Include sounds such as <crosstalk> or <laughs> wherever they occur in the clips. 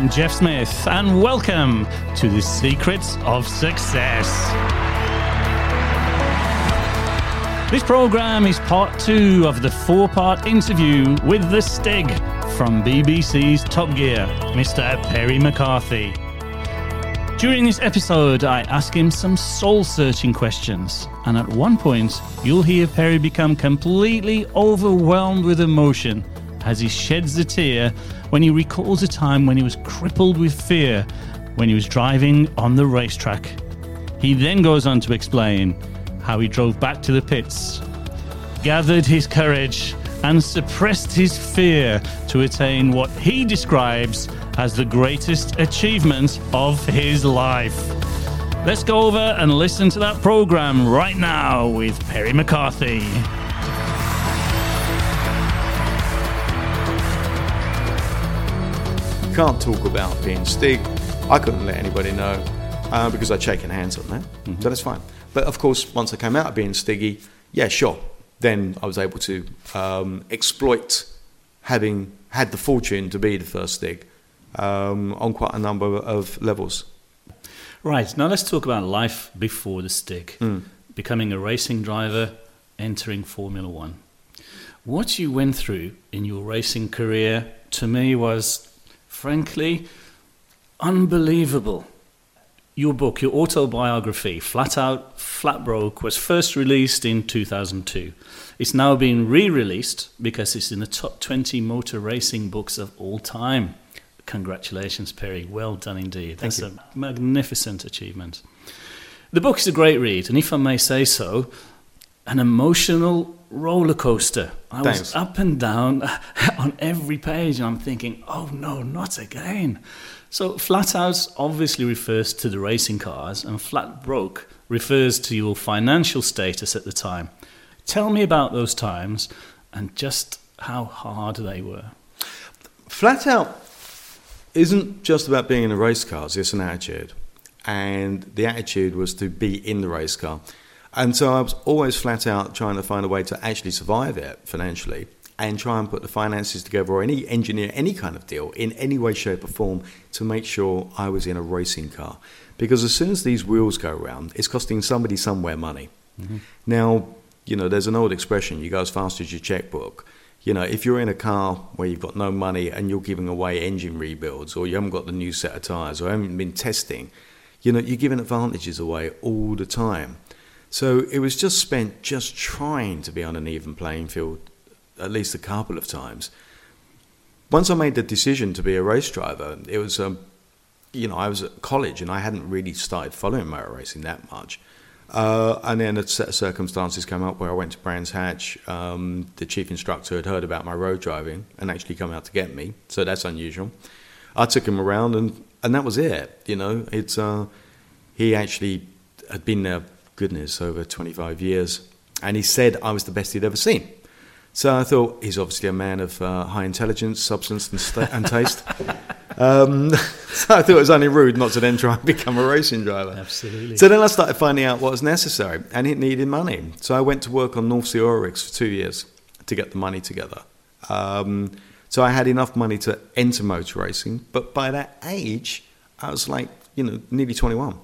I'm Jeff Smith, and welcome to the Secrets of Success. This program is part two of the four part interview with the Stig from BBC's Top Gear, Mr. Perry McCarthy. During this episode, I ask him some soul searching questions, and at one point, you'll hear Perry become completely overwhelmed with emotion as he sheds a tear when he recalls a time when he was crippled with fear when he was driving on the racetrack. He then goes on to explain how he drove back to the pits, gathered his courage, and suppressed his fear to attain what he describes as the greatest achievement of his life. Let's go over and listen to that program right now with Perry McCarthy. Can't talk about being Stig. I couldn't let anybody know uh, because I'd shaken hands on that. Mm-hmm. So that's fine. But of course, once I came out of being Stiggy, yeah, sure. Then I was able to um, exploit having had the fortune to be the first Stig um, on quite a number of levels. Right. Now let's talk about life before the Stig. Mm. Becoming a racing driver, entering Formula One. What you went through in your racing career to me was frankly, unbelievable. Your book, your autobiography, Flat Out, Flat Broke, was first released in 2002. It's now been re released because it's in the top 20 motor racing books of all time. Congratulations, Perry. Well done indeed. Thank That's you. a magnificent achievement. The book is a great read, and if I may say so, an emotional roller coaster. I Thanks. was up and down <laughs> on every page, and I'm thinking, oh no, not again. So, flat out obviously refers to the racing cars, and flat broke refers to your financial status at the time. Tell me about those times and just how hard they were. Flat out isn't just about being in a race car, it's an attitude. And the attitude was to be in the race car. And so I was always flat out trying to find a way to actually survive it financially and try and put the finances together or any engineer any kind of deal in any way, shape, or form to make sure I was in a racing car. Because as soon as these wheels go around, it's costing somebody somewhere money. Mm-hmm. Now, you know, there's an old expression you go as fast as your checkbook. You know, if you're in a car where you've got no money and you're giving away engine rebuilds or you haven't got the new set of tyres or haven't been testing, you know, you're giving advantages away all the time. So it was just spent just trying to be on an even playing field at least a couple of times. Once I made the decision to be a race driver, it was, um, you know, I was at college and I hadn't really started following motor racing that much. Uh, and then a set of circumstances came up where I went to Brands Hatch. Um, the chief instructor had heard about my road driving and actually come out to get me, so that's unusual. I took him around and, and that was it. You know, it's uh, he actually had been there goodness, over 25 years. And he said I was the best he'd ever seen. So I thought he's obviously a man of uh, high intelligence, substance, and, st- and taste. <laughs> um, <laughs> so I thought it was only rude not to then try and become a racing driver. Absolutely. So then I started finding out what was necessary, and it needed money. So I went to work on North Sea Oil rigs for two years to get the money together. Um, so I had enough money to enter motor racing, but by that age, I was like, you know, nearly 21.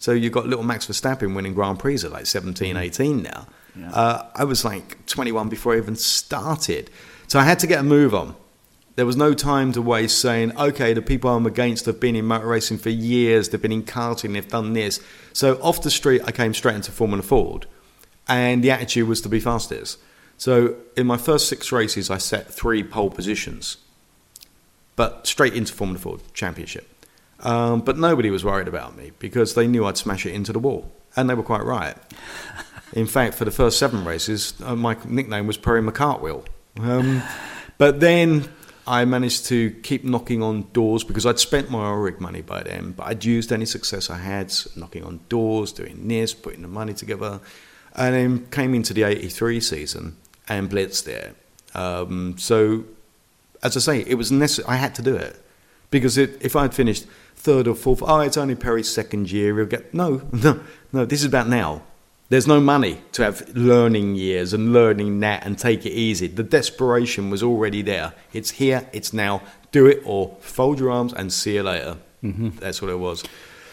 So you've got little Max Verstappen winning Grand Prix at like 17, mm. 18 now. Yeah. Uh, I was like 21 before I even started. So I had to get a move on. There was no time to waste saying, okay, the people I'm against have been in motor racing for years, they've been in karting, they've done this. So off the street, I came straight into Formula Ford, and the attitude was to be fastest. So in my first six races, I set three pole positions, but straight into Formula Ford Championship. Um, but nobody was worried about me because they knew I'd smash it into the wall. And they were quite right. <laughs> In fact, for the first seven races, uh, my nickname was Perry McCartwheel. Um, but then I managed to keep knocking on doors because I'd spent my rig money by then, but I'd used any success I had knocking on doors, doing this, putting the money together, and then came into the 83 season and blitzed there. Um, so, as I say, it was necessary. I had to do it because it, if I'd finished third or fourth. Oh, it's only Perry's second year. He'll get no, <laughs> no, no. This is about now. There's no money to have learning years and learning that and take it easy. The desperation was already there. It's here. It's now. do it or fold your arms and see you later. Mm-hmm. That's what it was.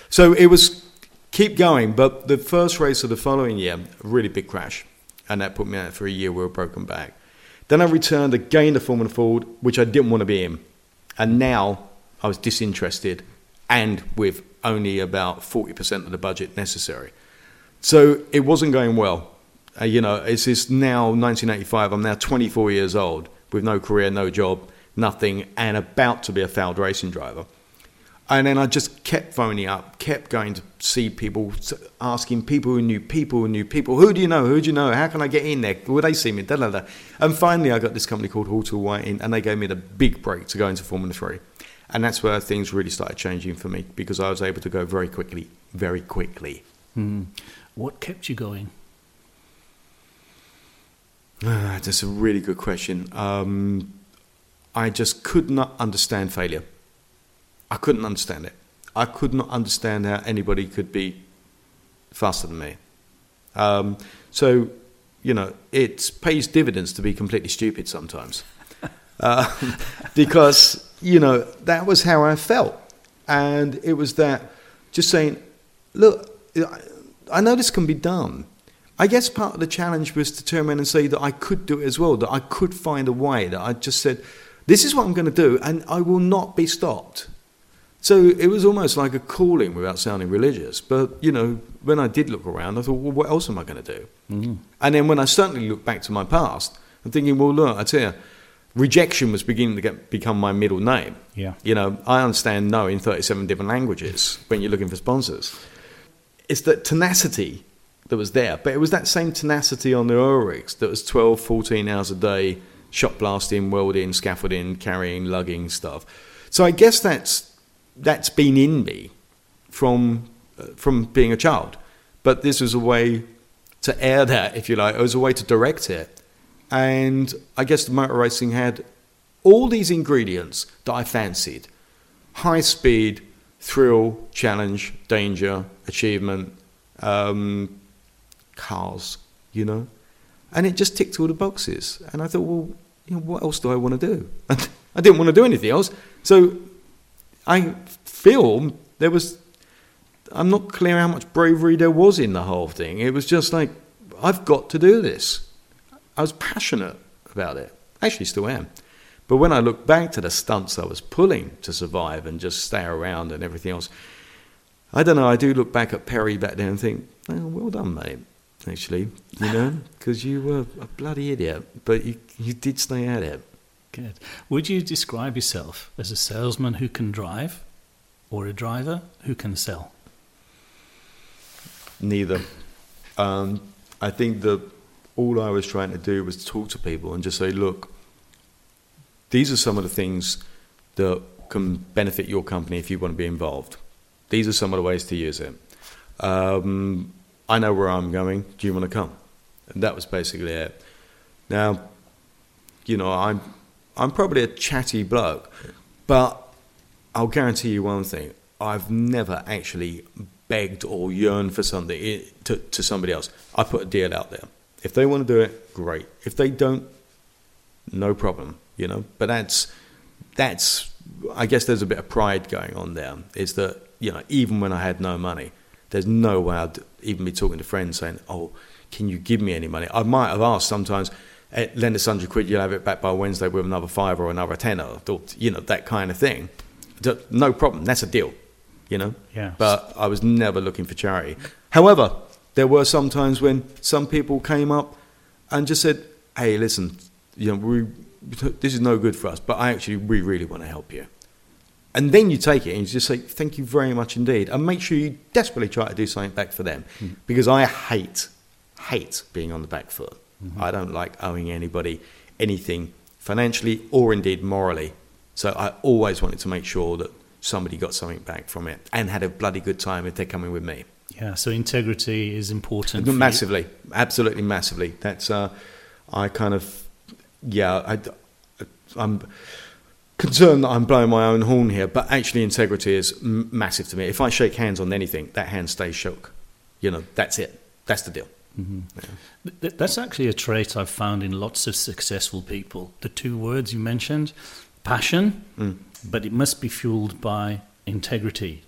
So it was keep going. But the first race of the following year, a really big crash, and that put me out for a year with a broken back. Then I returned again to Formula Ford, which I didn't want to be in, and now I was disinterested and with only about 40% of the budget necessary. So it wasn't going well. Uh, you know, it's, it's now 1985. I'm now 24 years old with no career, no job, nothing, and about to be a failed racing driver. And then I just kept phoning up, kept going to see people, asking people who knew people who knew people. Who do you know? Who do you know? How can I get in there? Will they see me? Da, da, da. And finally, I got this company called Halter in, and they gave me the big break to go into Formula 3. And that's where things really started changing for me because I was able to go very quickly, very quickly. Mm. What kept you going? Ah, that's a really good question. Um, I just could not understand failure. I couldn't understand it. I could not understand how anybody could be faster than me. Um, so, you know, it pays dividends to be completely stupid sometimes. <laughs> uh, because, you know, that was how I felt. And it was that just saying, look, I know this can be done. I guess part of the challenge was to turn around and say that I could do it as well, that I could find a way, that I just said, this is what I'm going to do, and I will not be stopped. So it was almost like a calling without sounding religious. But, you know, when I did look around, I thought, well, what else am I going to do? Mm-hmm. And then when I certainly look back to my past, I'm thinking, well, look, I tell you, rejection was beginning to get, become my middle name. Yeah. You know, I understand no in 37 different languages when you're looking for sponsors. It's that tenacity that was there, but it was that same tenacity on the oil rigs that was 12, 14 hours a day, shot blasting, welding, scaffolding, carrying, lugging stuff. So I guess that's that's been in me from uh, from being a child. But this was a way to air that, if you like. It was a way to direct it, and I guess the motor racing had all these ingredients that I fancied: high speed, thrill, challenge, danger, achievement, um, cars. You know, and it just ticked all the boxes. And I thought, well, you know, what else do I want to do? <laughs> I didn't want to do anything else. So I feel there was. I'm not clear how much bravery there was in the whole thing. It was just like, I've got to do this. I was passionate about it. Actually, still am. But when I look back to the stunts I was pulling to survive and just stay around and everything else, I don't know. I do look back at Perry back then and think, oh, well done, mate. Actually, you know, <laughs> because you were a bloody idiot, but you you did stay at it. Good. Would you describe yourself as a salesman who can drive or a driver who can sell? Neither. Um, I think that all I was trying to do was talk to people and just say, look, these are some of the things that can benefit your company if you want to be involved. These are some of the ways to use it. Um, I know where I'm going. Do you want to come? And that was basically it. Now, you know, I'm I'm probably a chatty bloke, but I'll guarantee you one thing: I've never actually begged or yearned for something to, to somebody else. I put a deal out there. If they want to do it, great. If they don't, no problem. You know, but that's that's. I guess there's a bit of pride going on there. Is that you know even when I had no money, there's no way I'd even be talking to friends saying, "Oh, can you give me any money?" I might have asked sometimes Eh, lend us 100 quid, you'll have it back by Wednesday with another five or another tenner, or, you know, that kind of thing. No problem. That's a deal, you know? Yeah. But I was never looking for charity. However, there were some times when some people came up and just said, hey, listen, you know, we, this is no good for us, but I actually, we really want to help you. And then you take it and you just say, thank you very much indeed. And make sure you desperately try to do something back for them. Mm. Because I hate, hate being on the back foot. Mm-hmm. I don't like owing anybody anything financially or indeed morally. So I always wanted to make sure that somebody got something back from it and had a bloody good time if they're coming with me. Yeah, so integrity is important. Massively, absolutely massively. That's uh, I kind of yeah, I, I'm concerned that I'm blowing my own horn here, but actually integrity is m- massive to me. If I shake hands on anything, that hand stays shook. You know, that's it. That's the deal. Mm-hmm. Yeah. That's actually a trait I've found in lots of successful people. The two words you mentioned, passion, Mm. but it must be fueled by integrity,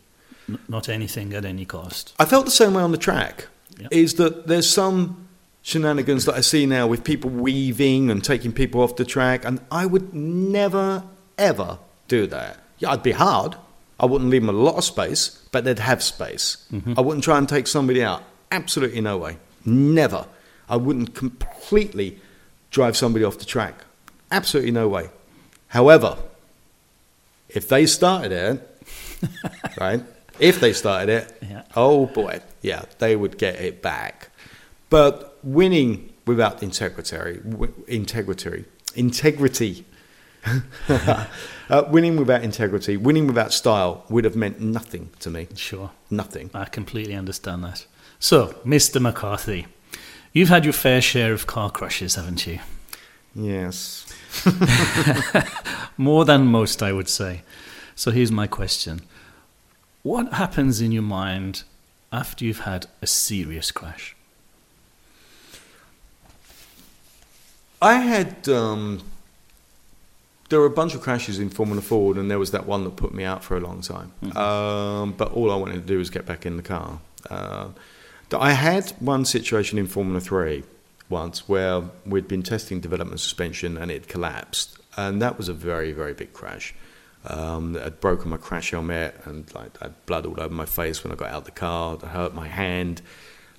n- not anything at any cost. I felt the same way on the track. Yeah. Is that there's some shenanigans that I see now with people weaving and taking people off the track, and I would never ever do that. Yeah, I'd be hard. I wouldn't leave them a lot of space, but they'd have space. Mm-hmm. I wouldn't try and take somebody out. Absolutely no way. Never. I wouldn't completely drive somebody off the track. Absolutely no way. However, if they started it, <laughs> right? If they started it, Yeah. oh boy, yeah, they would get it back. But winning without integrity, integrity, integrity, <laughs> uh, winning without integrity, winning without style would have meant nothing to me. Sure. Nothing. I completely understand that. So, Mr. McCarthy, you've had your fair share of car crashes, haven't you? Yes. <laughs> More than most, I would say. So, here's my question What happens in your mind after you've had a serious crash? I had. Um, there were a bunch of crashes in Formula Ford, and there was that one that put me out for a long time. Um, but all I wanted to do was get back in the car. Uh, I had one situation in Formula Three once where we'd been testing development suspension and it collapsed, and that was a very, very big crash. Um, I'd broken my crash helmet and like, I had blood all over my face when I got out of the car. I hurt my hand,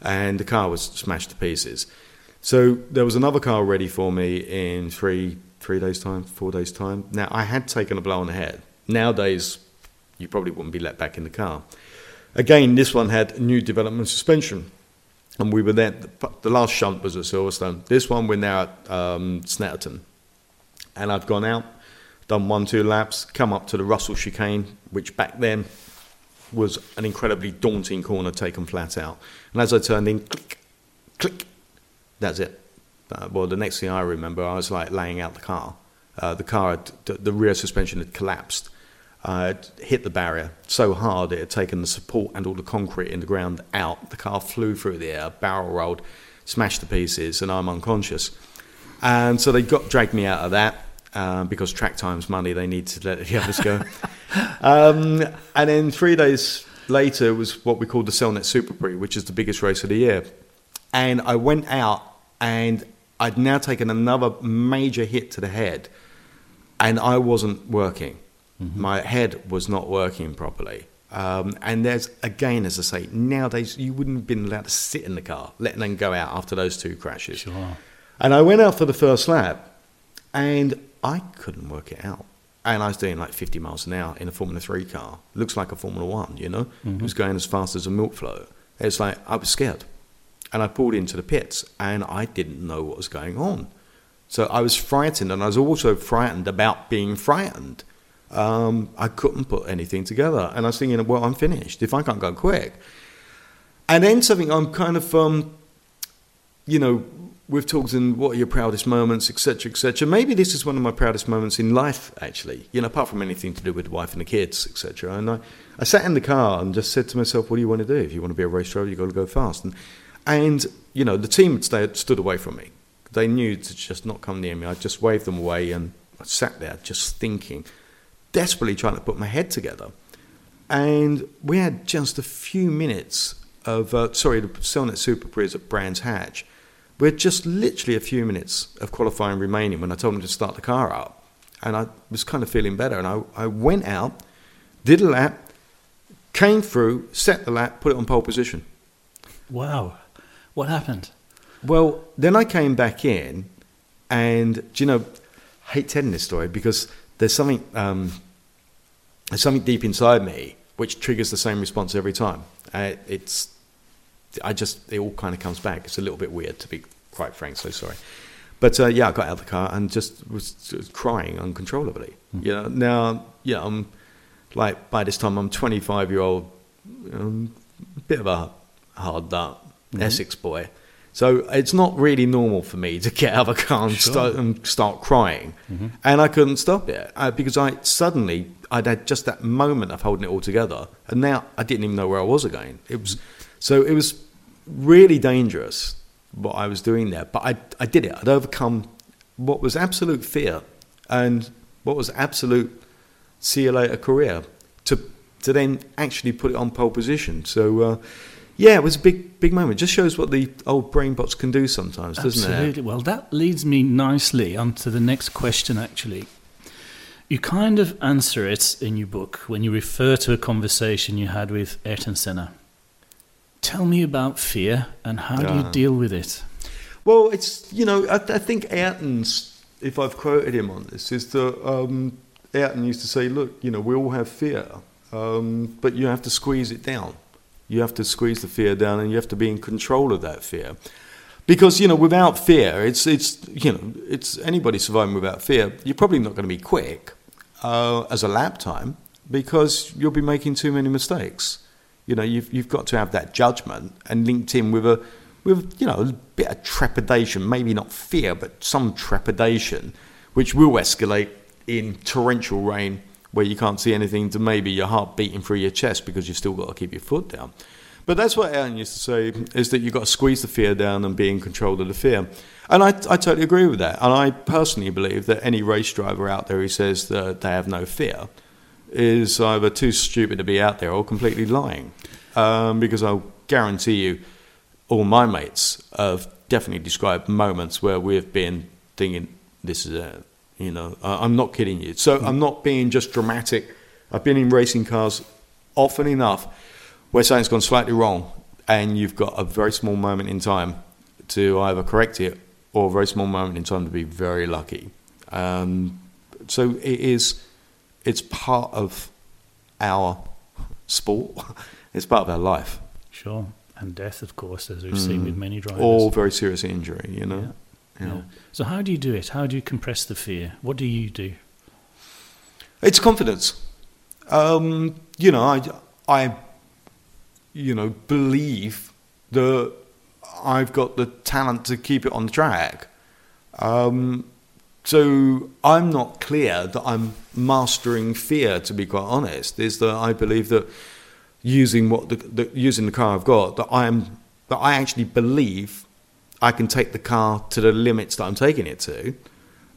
and the car was smashed to pieces. So there was another car ready for me in three three days time, four days time. Now I had taken a blow on the head. Nowadays, you probably wouldn't be let back in the car. Again, this one had new development suspension, and we were there. The last shunt was at Silverstone. This one we're now at um, Snetterton, and I've gone out, done one two laps, come up to the Russell chicane, which back then was an incredibly daunting corner taken flat out. And as I turned in, click, click, that's it. Uh, well, the next thing I remember, I was like laying out the car. Uh, the car, had, the, the rear suspension had collapsed. Uh, it hit the barrier so hard it had taken the support and all the concrete in the ground out. The car flew through the air, barrel rolled, smashed to pieces, and I'm unconscious. And so they got dragged me out of that um, because track time's money. They need to let the others go. <laughs> um, and then three days later was what we called the Cellnet Super Prix, which is the biggest race of the year. And I went out and I'd now taken another major hit to the head, and I wasn't working. My head was not working properly. Um, and there's, again, as I say, nowadays you wouldn't have been allowed to sit in the car, letting them go out after those two crashes. Sure. And I went out for the first lap, and I couldn't work it out. And I was doing like 50 miles an hour in a Formula 3 car. Looks like a Formula 1, you know? It was going as fast as a milk float. It's like, I was scared. And I pulled into the pits, and I didn't know what was going on. So I was frightened, and I was also frightened about being frightened. Um, I couldn't put anything together. And I was thinking, well, I'm finished if I can't go quick. And then something I'm kind of, um, you know, we've talked in what are your proudest moments, etc., etc. Maybe this is one of my proudest moments in life, actually. You know, apart from anything to do with the wife and the kids, etc. And I, I sat in the car and just said to myself, "What do you want to do? If you want to be a race driver, you've got to go fast." And, and you know, the team stayed, stood away from me. They knew to just not come near me. I just waved them away, and I sat there just thinking, desperately trying to put my head together. And we had just a few minutes of, uh, sorry, the Cellnet Super Prix at Brands Hatch. We had just literally a few minutes of qualifying remaining when I told him to start the car up. And I was kind of feeling better. And I, I went out, did a lap, came through, set the lap, put it on pole position. Wow. What happened? Well, then I came back in, and do you know, I hate telling this story because there's something, um, there's something deep inside me which triggers the same response every time. Uh, it's, I just, it all kind of comes back. It's a little bit weird, to be quite frank. So sorry, but uh, yeah, I got out of the car and just was, just crying uncontrollably. You know, now, yeah, I'm like by this time I'm 25 year old, um, bit of a hard nut, Essex boy. So it's not really normal for me to get out of a car and, Sure. start, and start crying, and I couldn't stop it uh, because I suddenly I'd had just that moment of holding it all together, and now I didn't even know where I was again. It was so it was really dangerous what I was doing there, but I I did it. I'd overcome what was absolute fear, and What was absolute see you later career to to then actually put it on pole position. So. Uh, yeah, it was a big, big moment. Just shows what the old brain bots can do sometimes, doesn't Absolutely. it? Absolutely. Well, that leads me nicely onto the next question, actually. You kind of answer it in your book when you refer to a conversation you had with Ayrton Senna. Tell me about fear and how do you deal with it? Well, it's you know I, I think Ayrton's, if I've quoted him on this, is that um, Ayrton used to say, "Look, you know, we all have fear, um, but you have to squeeze it down. You have to squeeze the fear down, and you have to be in control of that fear." Because you know, without fear, it's it's you know, it's anybody surviving without fear. You're probably not going to be quick uh, as a lap time because you'll be making too many mistakes. You know, you've you've got to have that judgment and linked in with a with you know a bit of trepidation, maybe not fear, but some trepidation, which will escalate in torrential rain where you can't see anything to maybe your heart beating through your chest because you've still got to keep your foot down. But that's what Ayrton used to say is that you've got to squeeze the fear down and be in control of the fear. And I, I totally agree with that. And I personally believe that any race driver out there who says that they have no fear is either too stupid to be out there or completely lying. Um, because I'll guarantee you, all my mates have definitely described moments where we've been thinking, this is a, you know, I'm not kidding you. So I'm not being just dramatic. I've been in racing cars often enough where something's gone slightly wrong and you've got a very small moment in time to either correct it or a very small moment in time to be very lucky. Um, so it is, it's part of our sport. <laughs> It's part of our life. Sure. And death, of course, as we've seen with many drivers. Or very serious injury, you know. Yeah. Yeah. Yeah. So, how do you do it? How do you compress the fear? What do you do? It's confidence. Um, you know, I, I, you know, believe that I've got the talent to keep it on the track. Um, so I'm not clear that I'm mastering fear. To be quite honest, is that I believe that using what the, the using the car I've got, that I am that I actually believe I can take the car to the limits that I'm taking it to.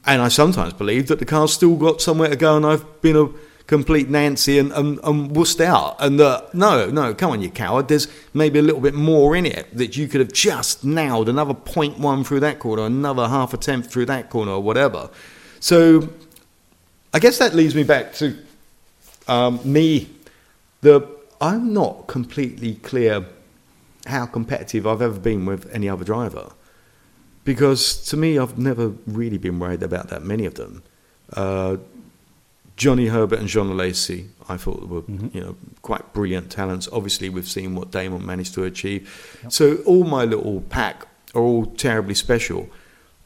And I sometimes believe that the car's still got somewhere to go and I've been a complete Nancy and, and, and wussed out. And that, no, no, come on, you coward. There's maybe a little bit more in it that you could have just nailed another point one through that corner, another half attempt through that corner, or whatever. So I guess that leads me back to um, me. The I'm not completely clear how competitive I've ever been with any other driver because to me, I've never really been worried about that many of them. Uh, Johnny Herbert and John Lacey, I thought were you know quite brilliant talents. Obviously, we've seen what Damon managed to achieve. So all my little pack are all terribly special.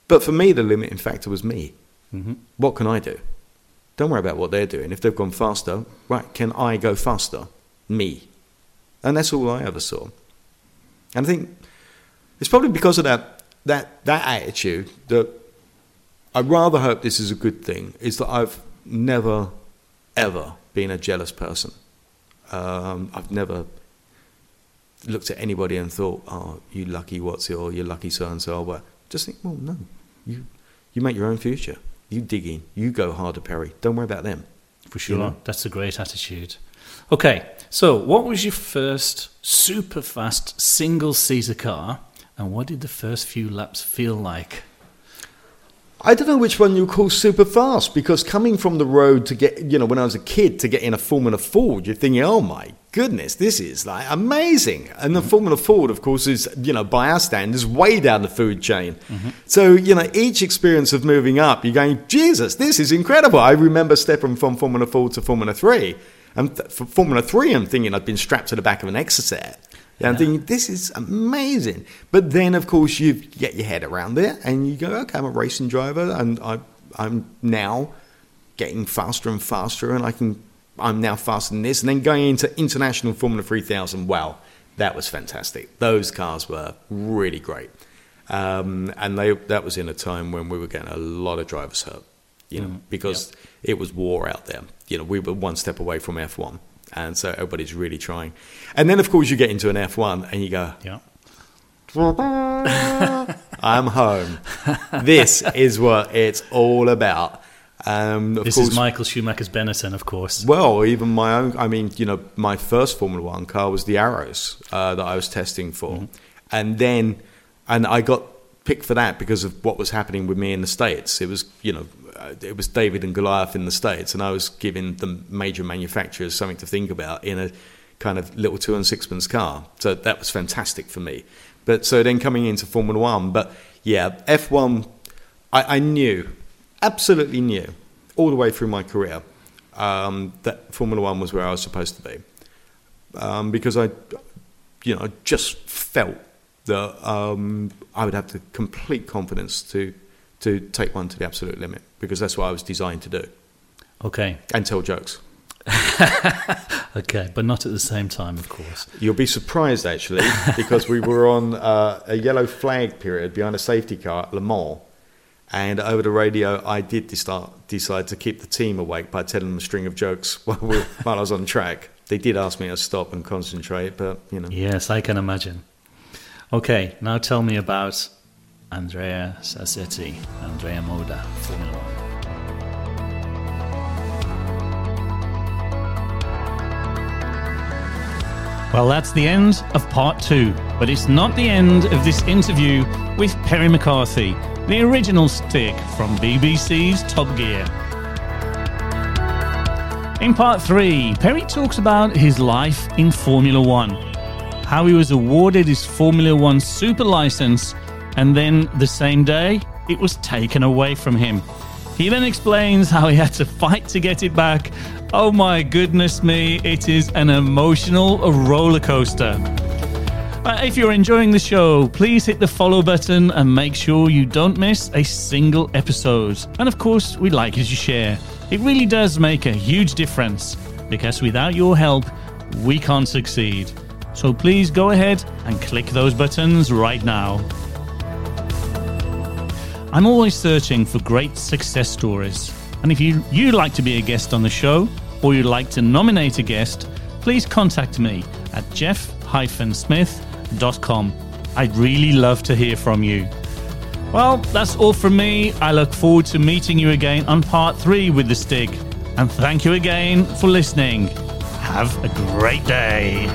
But for me, the limiting factor was me. Mm-hmm. What can I do? Don't worry about what they're doing. If they've gone faster, right? Can I go faster? Me, and that's all I ever saw. And I think it's probably because of that that that attitude that I rather hope this is a good thing. Is that I've never ever been a jealous person. Um, I've never looked at anybody and thought, "Oh, you lucky what's it?" or "You lucky so and so." But just think, well, no, you you make your own future. You dig in. You go harder, Perry. Don't worry about them. For sure. know? That's a great attitude. Okay, so what was your first super fast single seater car and what did the first few laps feel like? I don't know which one you call super fast because coming from the road to get, you know, when I was a kid to get in a Formula Ford, you're thinking, oh my goodness, this is like amazing. And the mm-hmm. Formula Ford, of course, is, you know, by our standards, way down the food chain. Mm-hmm. So, you know, each experience of moving up, you're going, Jesus, this is incredible. I remember stepping from Formula Ford to Formula 3. And th- for Formula 3, I'm thinking I'd been strapped to the back of an Exocet. Yeah, I'm thinking this is amazing. But then, of course, you get your head around it and you go, okay, I'm a racing driver, and I, I'm now getting faster and faster, and I can, I'm now faster than this. And then going into international Formula 3000, wow, that was fantastic. Those cars were really great, um, and they that was in a time when we were getting a lot of drivers hurt, you know, because it was war out there. You know, we were one step away from F1 and so everybody's really trying. And then, of course, you get into an F1 and you go, Yeah. <laughs> I'm home. this is what it's all about. Um, of This course, is Michael Schumacher's Benetton, of course. well, even my own. I mean, you know, my first Formula One car was the Arrows uh, that I was testing for, and then, and I got picked for that because of what was happening with me in the states. It was, you know, it was David and Goliath in the states, and I was giving the major manufacturers something to think about in a kind of little two and sixpence car. So that was fantastic for me. But so then coming into Formula One, but yeah, F one, I, I knew, absolutely knew, all the way through my career um, that Formula One was where I was supposed to be, um, because I, you know, just felt that um, I would have the complete confidence to to take one to the absolute limit because that's what I was designed to do Okay, and tell jokes. <laughs> okay, but not at the same time, of course. You'll be surprised actually <laughs> because we were on uh, a yellow flag period behind a safety car at Le Mans. And over the radio, I did decide, decide to keep the team awake by telling them a string of jokes <laughs> while, we, while I was on track. They did ask me to stop and concentrate, but you know. Yes, I can imagine. Okay, now tell me about Andrea Sassetti, Andrea Moda, Formula One. Well, that's the end of part two, but it's not the end of this interview with Perry McCarthy, the original Stig from BBC's Top Gear. In part three, Perry talks about his life in Formula One, how he was awarded his Formula One super license, and then the same day, it was taken away from him. He then explains how he had to fight to get it back. Oh my goodness me, it is an emotional roller coaster. Uh, If you're enjoying the show, please hit the follow button and make sure you don't miss a single episode. And of course, we'd like you to share. It really does make a huge difference because without your help, we can't succeed. So please go ahead and click those buttons right now. I'm always searching for great success stories. And if you, you'd like to be a guest on the show or you'd like to nominate a guest, please contact me at jeff-smith.com. I'd really love to hear from you. Well, that's all from me. I look forward to meeting you again on part three with the Stig. And thank you again for listening. Have a great day.